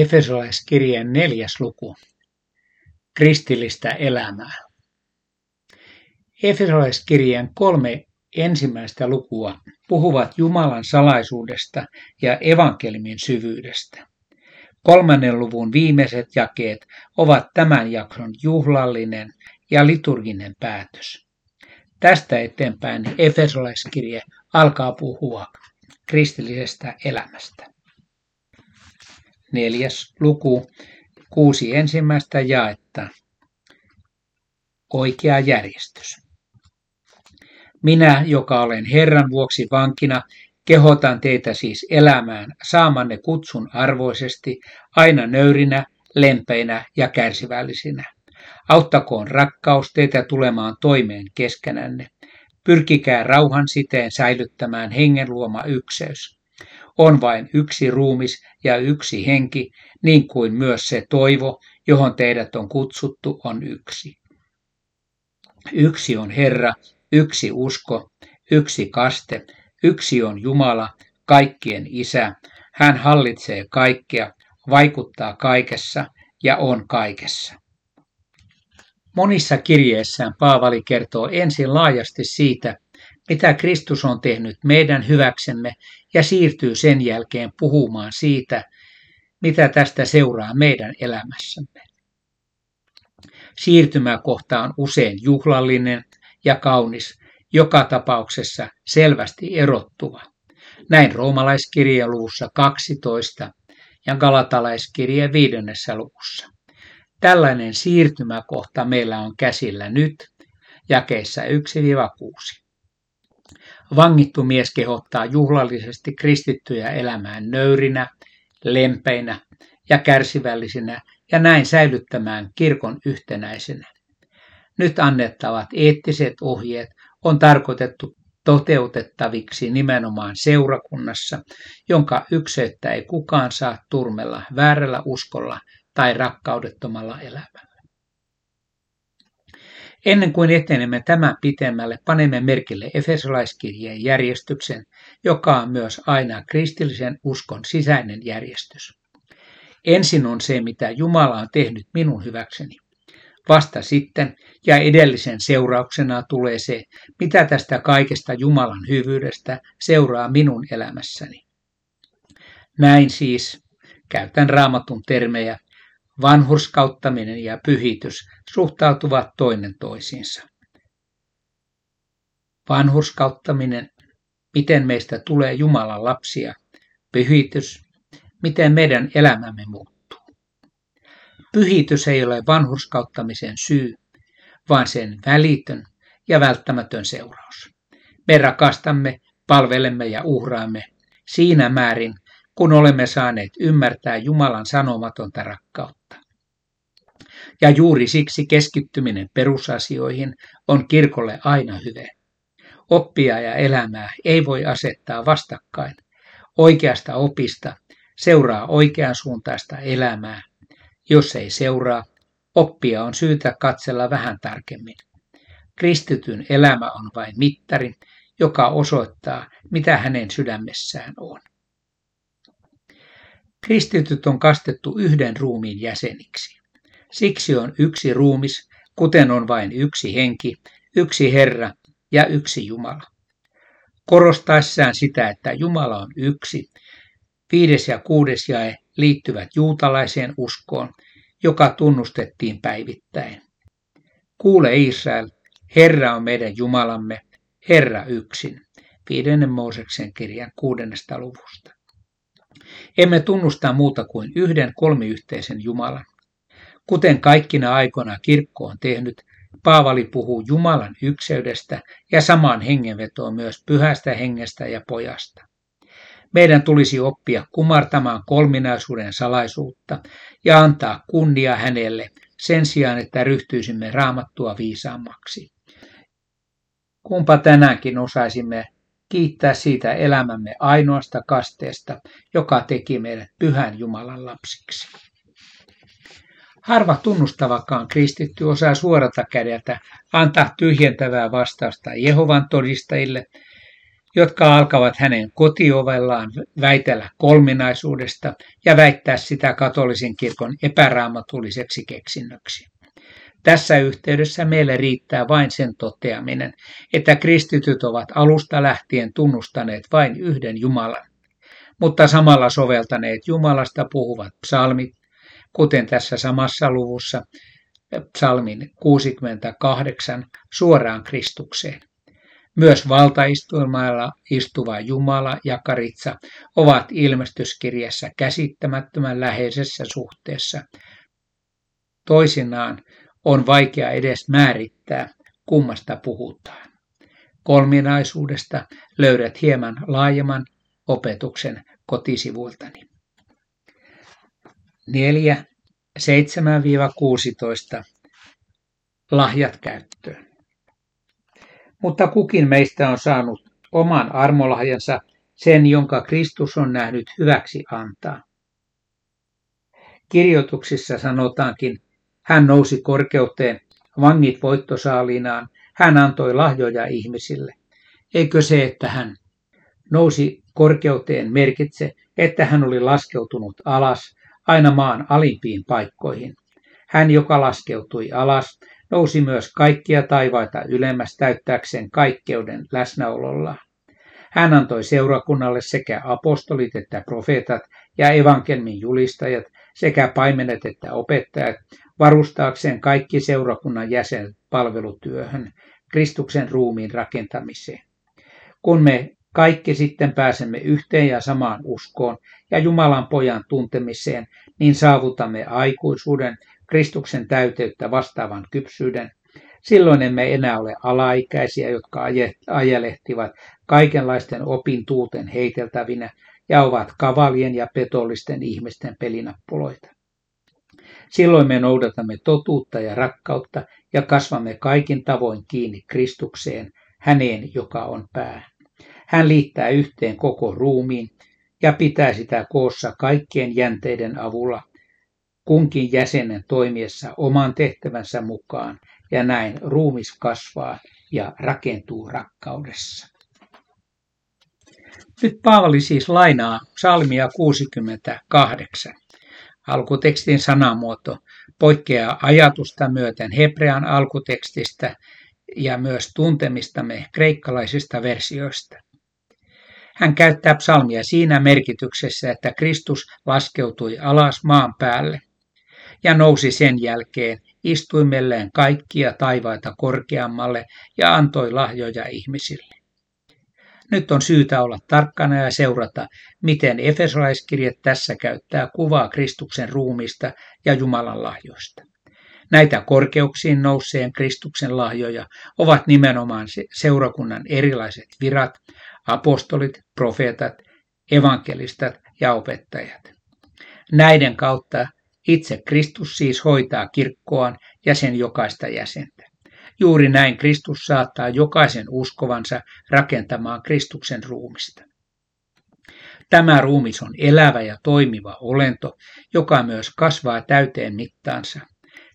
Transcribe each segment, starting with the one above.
Efesolaiskirjeen neljäs luku. Kristillistä elämää. Efesolaiskirjeen kolme ensimmäistä lukua puhuvat Jumalan salaisuudesta ja evankelimin syvyydestä. Kolmannen luvun viimeiset jakeet ovat tämän jakson juhlallinen ja liturginen päätös. Tästä eteenpäin Efesolaiskirje alkaa puhua kristillisestä elämästä. Neljäs luku, kuusi ensimmäistä jaetta. Oikea järjestys. Minä, joka olen Herran vuoksi vankina, kehotan teitä siis elämään saamanne kutsun arvoisesti, aina nöyrinä, lempeinä ja kärsivällisinä. Auttakoon rakkaus teitä tulemaan toimeen keskenänne. Pyrkikää rauhan siteen säilyttämään hengen luoma ykseys on vain yksi ruumis ja yksi henki, niin kuin myös se toivo, johon teidät on kutsuttu, on yksi. Yksi on Herra, yksi usko, yksi kaste, yksi on Jumala, kaikkien isä. Hän hallitsee kaikkea, vaikuttaa kaikessa ja on kaikessa. Monissa kirjeissään Paavali kertoo ensin laajasti siitä, mitä Kristus on tehnyt meidän hyväksemme ja siirtyy sen jälkeen puhumaan siitä, mitä tästä seuraa meidän elämässämme. Siirtymäkohta on usein juhlallinen ja kaunis, joka tapauksessa selvästi erottuva. Näin roomalaiskirja luvussa 12 ja galatalaiskirja viidennessä luvussa. Tällainen siirtymäkohta meillä on käsillä nyt, jakeissa 1-6. Vangittu mies kehottaa juhlallisesti kristittyjä elämään nöyrinä, lempeinä ja kärsivällisinä ja näin säilyttämään kirkon yhtenäisenä. Nyt annettavat eettiset ohjeet on tarkoitettu toteutettaviksi nimenomaan seurakunnassa, jonka ykseyttä ei kukaan saa turmella väärällä uskolla tai rakkaudettomalla elämällä. Ennen kuin etenemme tämän pitemmälle, panemme merkille Efesolaiskirjeen järjestyksen, joka on myös aina kristillisen uskon sisäinen järjestys. Ensin on se, mitä Jumala on tehnyt minun hyväkseni. Vasta sitten ja edellisen seurauksena tulee se, mitä tästä kaikesta Jumalan hyvyydestä seuraa minun elämässäni. Näin siis, käytän raamatun termejä, vanhurskauttaminen ja pyhitys suhtautuvat toinen toisiinsa. Vanhurskauttaminen, miten meistä tulee Jumalan lapsia, pyhitys, miten meidän elämämme muuttuu. Pyhitys ei ole vanhurskauttamisen syy, vaan sen välitön ja välttämätön seuraus. Me rakastamme, palvelemme ja uhraamme siinä määrin, kun olemme saaneet ymmärtää Jumalan sanomatonta rakkautta. Ja juuri siksi keskittyminen perusasioihin on kirkolle aina hyve. Oppia ja elämää ei voi asettaa vastakkain. Oikeasta opista seuraa oikeansuuntaista elämää. Jos ei seuraa, oppia on syytä katsella vähän tarkemmin. Kristityn elämä on vain mittari, joka osoittaa, mitä hänen sydämessään on. Kristityt on kastettu yhden ruumiin jäseniksi. Siksi on yksi ruumis, kuten on vain yksi henki, yksi Herra ja yksi Jumala. Korostaessaan sitä, että Jumala on yksi, viides ja kuudes jae liittyvät juutalaiseen uskoon, joka tunnustettiin päivittäin. Kuule Israel, Herra on meidän Jumalamme, Herra yksin. Viidennen Mooseksen kirjan kuudennesta luvusta. Emme tunnusta muuta kuin yhden kolmiyhteisen Jumalan. Kuten kaikkina aikoina kirkko on tehnyt, Paavali puhuu Jumalan ykseydestä ja samaan hengenvetoon myös pyhästä hengestä ja pojasta. Meidän tulisi oppia kumartamaan kolminaisuuden salaisuutta ja antaa kunnia hänelle sen sijaan, että ryhtyisimme raamattua viisaammaksi. Kumpa tänäänkin osaisimme kiittää siitä elämämme ainoasta kasteesta, joka teki meidät pyhän Jumalan lapsiksi. Harva tunnustavakaan kristitty osaa suorata kädeltä antaa tyhjentävää vastausta Jehovan todistajille, jotka alkavat hänen kotiovellaan väitellä kolminaisuudesta ja väittää sitä katolisen kirkon epäraamatuliseksi keksinnöksi. Tässä yhteydessä meille riittää vain sen toteaminen, että kristityt ovat alusta lähtien tunnustaneet vain yhden Jumalan, mutta samalla soveltaneet Jumalasta puhuvat psalmit, kuten tässä samassa luvussa psalmin 68 suoraan Kristukseen. Myös valtaistuimalla istuva Jumala ja Karitsa ovat ilmestyskirjassa käsittämättömän läheisessä suhteessa. Toisinaan on vaikea edes määrittää, kummasta puhutaan. Kolminaisuudesta löydät hieman laajemman opetuksen kotisivuiltani. 4. 7-16 lahjat käyttöön. Mutta kukin meistä on saanut oman armolahjansa, sen jonka Kristus on nähnyt hyväksi antaa. Kirjoituksissa sanotaankin, hän nousi korkeuteen, vangit voittosaaliinaan, hän antoi lahjoja ihmisille. Eikö se, että hän nousi korkeuteen merkitse, että hän oli laskeutunut alas aina maan alimpiin paikkoihin. Hän, joka laskeutui alas, nousi myös kaikkia taivaita ylemmäs täyttääkseen kaikkeuden läsnäolollaan. Hän antoi seurakunnalle sekä apostolit että profeetat ja evankelmin julistajat sekä paimenet että opettajat varustaakseen kaikki seurakunnan jäsen palvelutyöhön, Kristuksen ruumiin rakentamiseen. Kun me kaikki sitten pääsemme yhteen ja samaan uskoon ja Jumalan pojan tuntemiseen, niin saavutamme aikuisuuden, Kristuksen täyteyttä vastaavan kypsyyden. Silloin emme enää ole alaikäisiä, jotka ajelehtivat kaikenlaisten opin tuulten heiteltävinä ja ovat kavalien ja petollisten ihmisten pelinappuloita. Silloin me noudatamme totuutta ja rakkautta ja kasvamme kaikin tavoin kiinni Kristukseen, häneen, joka on pää. Hän liittää yhteen koko ruumiin ja pitää sitä koossa kaikkien jänteiden avulla, kunkin jäsenen toimiessa oman tehtävänsä mukaan, ja näin ruumis kasvaa ja rakentuu rakkaudessa. Nyt Paavali siis lainaa psalmia 68. Alkutekstin sanamuoto poikkeaa ajatusta myöten hebrean alkutekstistä ja myös tuntemistamme kreikkalaisista versioista. Hän käyttää psalmia siinä merkityksessä, että Kristus laskeutui alas maan päälle ja nousi sen jälkeen istuimelleen kaikkia taivaita korkeammalle ja antoi lahjoja ihmisille. Nyt on syytä olla tarkkana ja seurata, miten Efesolaiskirje tässä käyttää kuvaa Kristuksen ruumista ja Jumalan lahjoista. Näitä korkeuksiin nouseen Kristuksen lahjoja ovat nimenomaan seurakunnan erilaiset virat, apostolit, profeetat, evankelistat ja opettajat. Näiden kautta itse Kristus siis hoitaa kirkkoaan ja sen jokaista jäsentä. Juuri näin Kristus saattaa jokaisen uskovansa rakentamaan Kristuksen ruumista. Tämä ruumis on elävä ja toimiva olento, joka myös kasvaa täyteen mittaansa.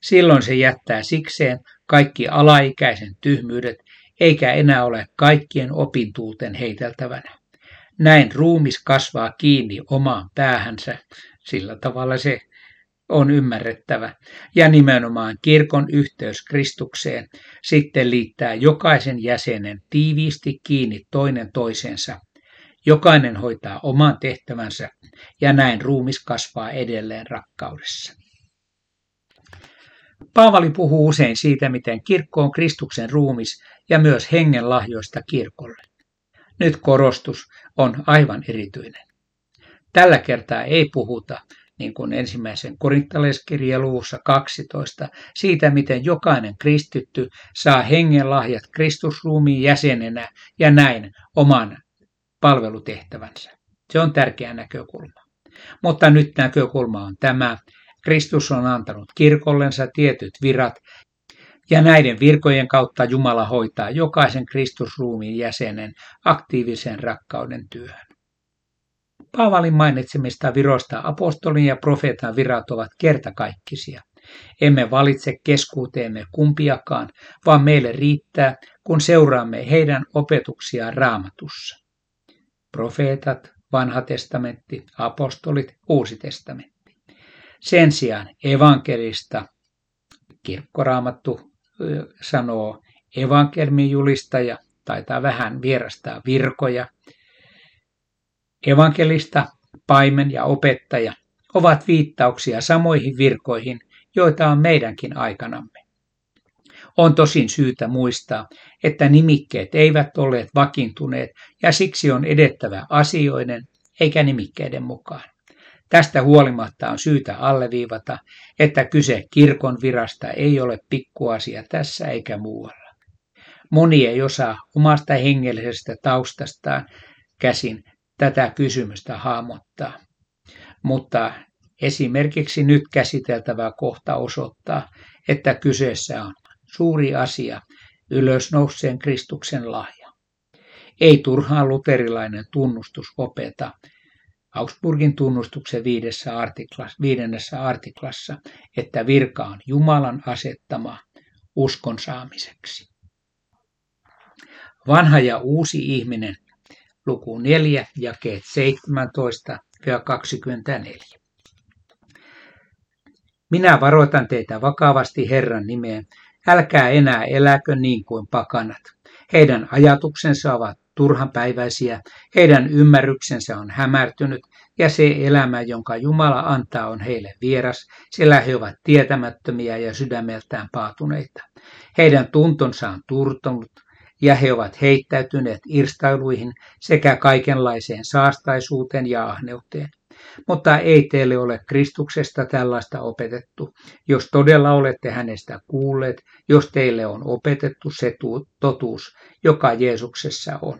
Silloin se jättää sikseen kaikki alaikäisen tyhmyydet, eikä enää ole kaikkien opintuuten heiteltävänä. Näin ruumis kasvaa kiinni omaan päähänsä, sillä tavalla se on ymmärrettävä, ja nimenomaan kirkon yhteys Kristukseen sitten liittää jokaisen jäsenen tiiviisti kiinni toinen toisensa. Jokainen hoitaa oman tehtävänsä, ja näin ruumis kasvaa edelleen rakkaudessa. Paavali puhuu usein siitä, miten kirkko on Kristuksen ruumis ja myös hengen lahjoista kirkolle. Nyt korostus on aivan erityinen. Tällä kertaa ei puhuta niin kuin ensimmäisen korintalaiskirjan luvussa 12, siitä miten jokainen kristitty saa hengen lahjat Kristusruumiin jäsenenä ja näin oman palvelutehtävänsä. Se on tärkeä näkökulma. Mutta nyt näkökulma on tämä. Kristus on antanut kirkollensa tietyt virat, ja näiden virkojen kautta Jumala hoitaa jokaisen Kristusruumiin jäsenen aktiivisen rakkauden työhön. Paavalin mainitsemista virosta apostolin ja profeetan virat ovat kertakaikkisia. Emme valitse keskuuteemme kumpiakaan, vaan meille riittää, kun seuraamme heidän opetuksiaan raamatussa. profeetat, vanha testamentti, apostolit, uusi testamentti. Sen sijaan evankelista kirkkoraamattu sanoo evankelmin julistaja, taitaa vähän vierastaa virkoja. Evankelista, paimen ja opettaja ovat viittauksia samoihin virkoihin, joita on meidänkin aikanamme. On tosin syytä muistaa, että nimikkeet eivät olleet vakiintuneet ja siksi on edettävä asioiden eikä nimikkeiden mukaan. Tästä huolimatta on syytä alleviivata, että kyse kirkon virasta ei ole pikkuasia tässä eikä muualla. Moni ei osaa omasta hengellisestä taustastaan käsin tätä kysymystä hahmottaa. Mutta esimerkiksi nyt käsiteltävä kohta osoittaa, että kyseessä on suuri asia, ylösnouseen Kristuksen lahja. Ei turhaan luterilainen tunnustus opeta Augsburgin tunnustuksen viidessä artiklassa, viidennessä artiklassa, että virka on Jumalan asettama uskon saamiseksi. Vanha ja uusi ihminen, luku 4, jakeet 17 ja 24. Minä varoitan teitä vakavasti Herran nimeen, älkää enää eläkö niin kuin pakanat. Heidän ajatuksensa ovat turhanpäiväisiä, heidän ymmärryksensä on hämärtynyt ja se elämä, jonka Jumala antaa, on heille vieras, sillä he ovat tietämättömiä ja sydämeltään paatuneita. Heidän tuntonsa on turtunut ja he ovat heittäytyneet irstailuihin sekä kaikenlaiseen saastaisuuteen ja ahneuteen. Mutta ei teille ole Kristuksesta tällaista opetettu. Jos todella olette hänestä kuulleet, jos teille on opetettu se totuus, joka Jeesuksessa on.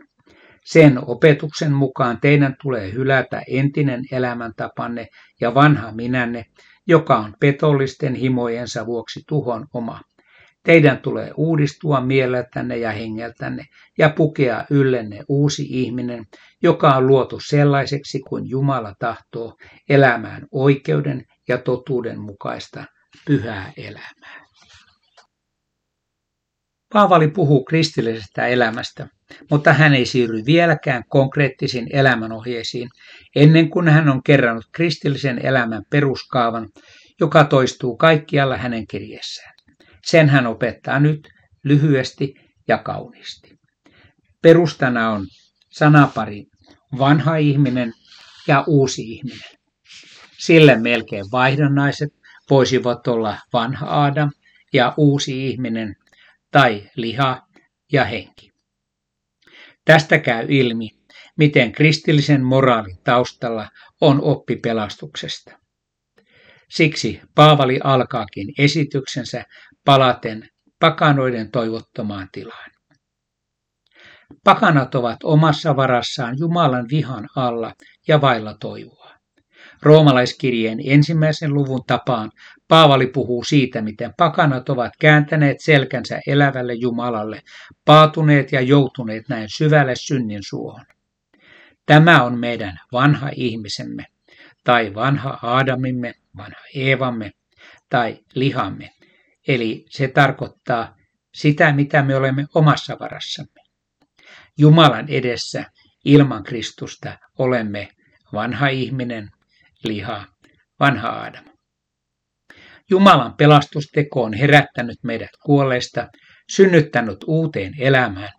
Sen opetuksen mukaan teidän tulee hylätä entinen elämäntapanne ja vanha minänne, joka on petollisten himojensa vuoksi tuhon oma. Teidän tulee uudistua mieleltänne ja hengeltänne ja pukea yllenne uusi ihminen, joka on luotu sellaiseksi kuin Jumala tahtoo elämään oikeuden ja totuuden mukaista pyhää elämää. Paavali puhuu kristillisestä elämästä, mutta hän ei siirry vieläkään konkreettisiin elämänohjeisiin ennen kuin hän on kerrannut kristillisen elämän peruskaavan, joka toistuu kaikkialla hänen kirjeessään. Sen hän opettaa nyt lyhyesti ja kauniisti. Perustana on sanapari vanha ihminen ja uusi ihminen. Sille melkein vaihdonnaiset voisivat olla vanha Adam ja uusi ihminen tai liha ja henki. Tästä käy ilmi, miten kristillisen moraalin taustalla on oppi pelastuksesta. Siksi Paavali alkaakin esityksensä palaten pakanoiden toivottomaan tilaan. Pakanat ovat omassa varassaan Jumalan vihan alla ja vailla toivoa. Roomalaiskirjeen ensimmäisen luvun tapaan Paavali puhuu siitä, miten pakanat ovat kääntäneet selkänsä elävälle Jumalalle, paatuneet ja joutuneet näin syvälle synnin suohon. Tämä on meidän vanha ihmisemme, tai vanha Aadamimme, vanha Eevamme, tai lihamme. Eli se tarkoittaa sitä, mitä me olemme omassa varassamme. Jumalan edessä ilman Kristusta olemme vanha ihminen, liha, vanha Aadam. Jumalan pelastusteko on herättänyt meidät kuolleista, synnyttänyt uuteen elämään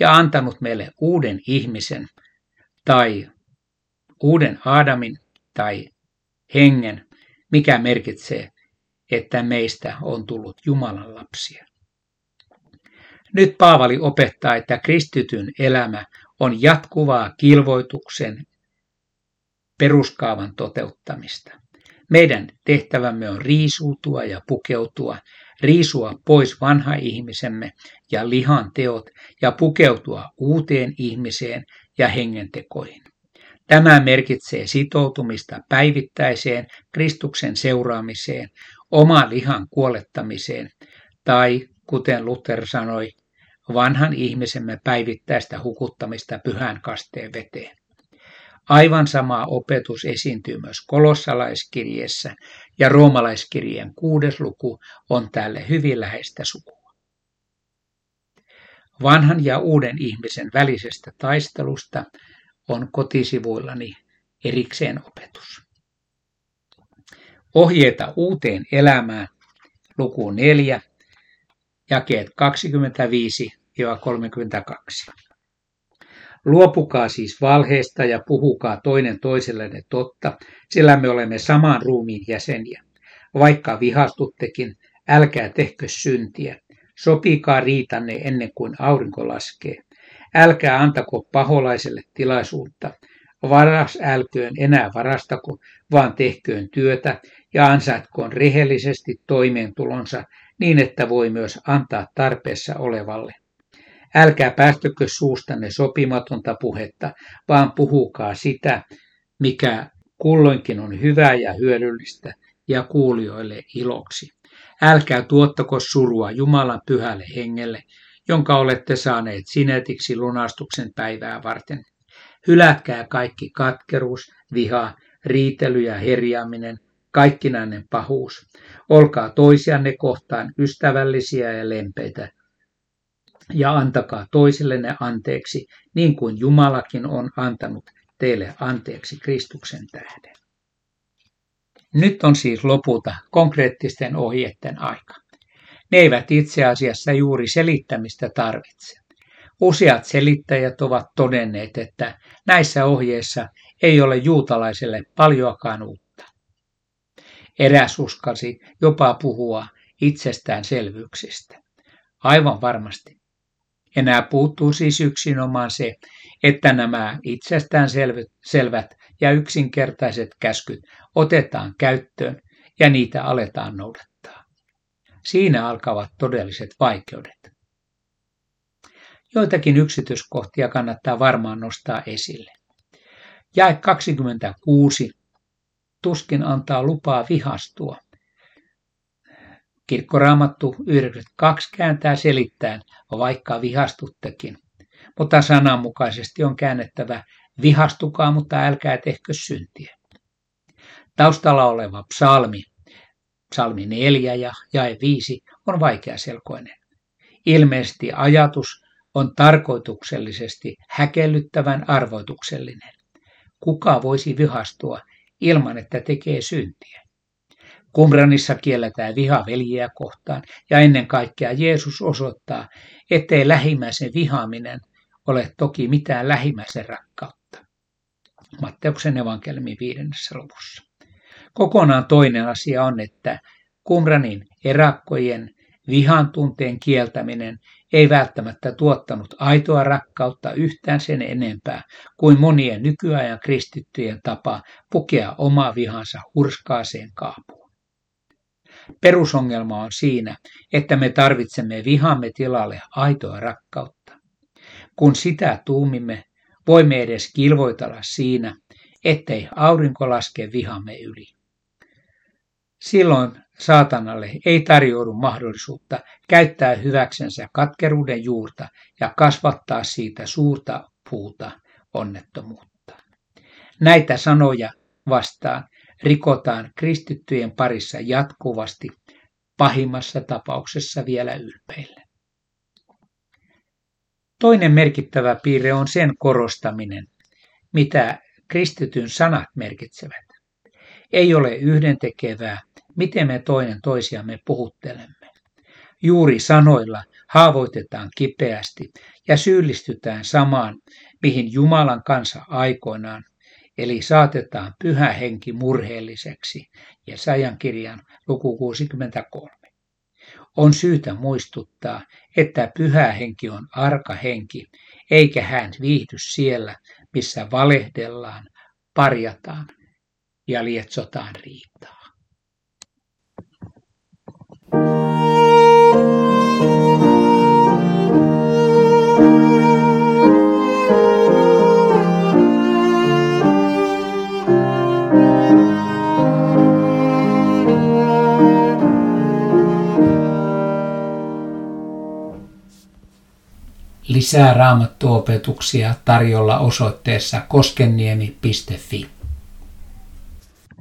ja antanut meille uuden ihmisen tai uuden Aadamin tai hengen, mikä merkitsee, että meistä on tullut Jumalan lapsia. Nyt Paavali opettaa, että kristityn elämä on jatkuvaa kilvoituksen peruskaavan toteuttamista. Meidän tehtävämme on riisuutua ja pukeutua, riisua pois vanha ihmisemme ja lihan teot ja pukeutua uuteen ihmiseen ja hengentekoihin. Tämä merkitsee sitoutumista päivittäiseen Kristuksen seuraamiseen, oman lihan kuolettamiseen tai, kuten Luther sanoi, vanhan ihmisemme päivittäistä hukuttamista pyhän kasteen veteen. Aivan sama opetus esiintyy myös kolossalaiskirjeessä ja roomalaiskirjeen kuudes luku on tälle hyvin läheistä sukua. Vanhan ja uuden ihmisen välisestä taistelusta on kotisivuillani erikseen opetus. Ohjeita uuteen elämään, luku 4, jakeet 25-32. Luopukaa siis valheesta ja puhukaa toinen toisellenne totta, sillä me olemme saman ruumiin jäseniä. Vaikka vihastuttekin, älkää tehkö syntiä. Sopikaa riitanne ennen kuin aurinko laskee. Älkää antako paholaiselle tilaisuutta. Varas älköön enää varastako, vaan tehköön työtä ja ansaitkoon rehellisesti toimeentulonsa niin, että voi myös antaa tarpeessa olevalle. Älkää päästökö suustanne sopimatonta puhetta, vaan puhukaa sitä, mikä kulloinkin on hyvää ja hyödyllistä ja kuulijoille iloksi. Älkää tuottako surua Jumalan pyhälle hengelle, jonka olette saaneet sinetiksi lunastuksen päivää varten. Hylätkää kaikki katkeruus, viha, riitely ja herjaaminen, kaikkinainen pahuus. Olkaa toisianne kohtaan ystävällisiä ja lempeitä, ja antakaa toisillenne anteeksi, niin kuin Jumalakin on antanut teille anteeksi Kristuksen tähden. Nyt on siis lopulta konkreettisten ohjeiden aika. Ne eivät itse asiassa juuri selittämistä tarvitse. Useat selittäjät ovat todenneet, että näissä ohjeissa ei ole juutalaiselle paljoakaan uutta. Eräs uskalsi jopa puhua itsestäänselvyyksistä. Aivan varmasti. Enää puuttuu siis yksinomaan se, että nämä itsestään selvät ja yksinkertaiset käskyt otetaan käyttöön ja niitä aletaan noudattaa. Siinä alkavat todelliset vaikeudet. Joitakin yksityiskohtia kannattaa varmaan nostaa esille. Jae 26 tuskin antaa lupaa vihastua. Kirkkoraamattu 92 kääntää selittäen, vaikka vihastuttekin. Mutta sananmukaisesti on käännettävä vihastukaa, mutta älkää tehkö syntiä. Taustalla oleva psalmi, psalmi 4 ja jae 5, on vaikeaselkoinen. Ilmeisesti ajatus on tarkoituksellisesti häkellyttävän arvoituksellinen. Kuka voisi vihastua ilman, että tekee syntiä? Kumranissa kielletään viha veljiä kohtaan ja ennen kaikkea Jeesus osoittaa, ettei lähimmäisen vihaaminen ole toki mitään lähimmäisen rakkautta. Matteuksen evankeliumin viidennessä luvussa. Kokonaan toinen asia on, että Kumranin erakkojen vihan tunteen kieltäminen ei välttämättä tuottanut aitoa rakkautta yhtään sen enempää kuin monien nykyajan kristittyjen tapa pukea oma vihansa hurskaaseen kaapuun. Perusongelma on siinä, että me tarvitsemme vihamme tilalle aitoa rakkautta. Kun sitä tuumimme, voimme edes kilvoitella siinä, ettei aurinko laske vihamme yli. Silloin saatanalle ei tarjoudu mahdollisuutta käyttää hyväksensä katkeruuden juurta ja kasvattaa siitä suurta puuta onnettomuutta. Näitä sanoja vastaan rikotaan kristittyjen parissa jatkuvasti, pahimmassa tapauksessa vielä ylpeille. Toinen merkittävä piirre on sen korostaminen, mitä kristityn sanat merkitsevät. Ei ole yhdentekevää, miten me toinen toisiamme puhuttelemme. Juuri sanoilla haavoitetaan kipeästi ja syyllistytään samaan, mihin Jumalan kansa aikoinaan, eli saatetaan pyhä henki murheelliseksi, Jesajan kirjan luku 63. On syytä muistuttaa, että pyhä henki on arka henki, eikä hän viihdy siellä, missä valehdellaan, parjataan ja lietsotaan riitaa. Lisää raamattuopetuksia tarjolla osoitteessa koskenniemi.fi.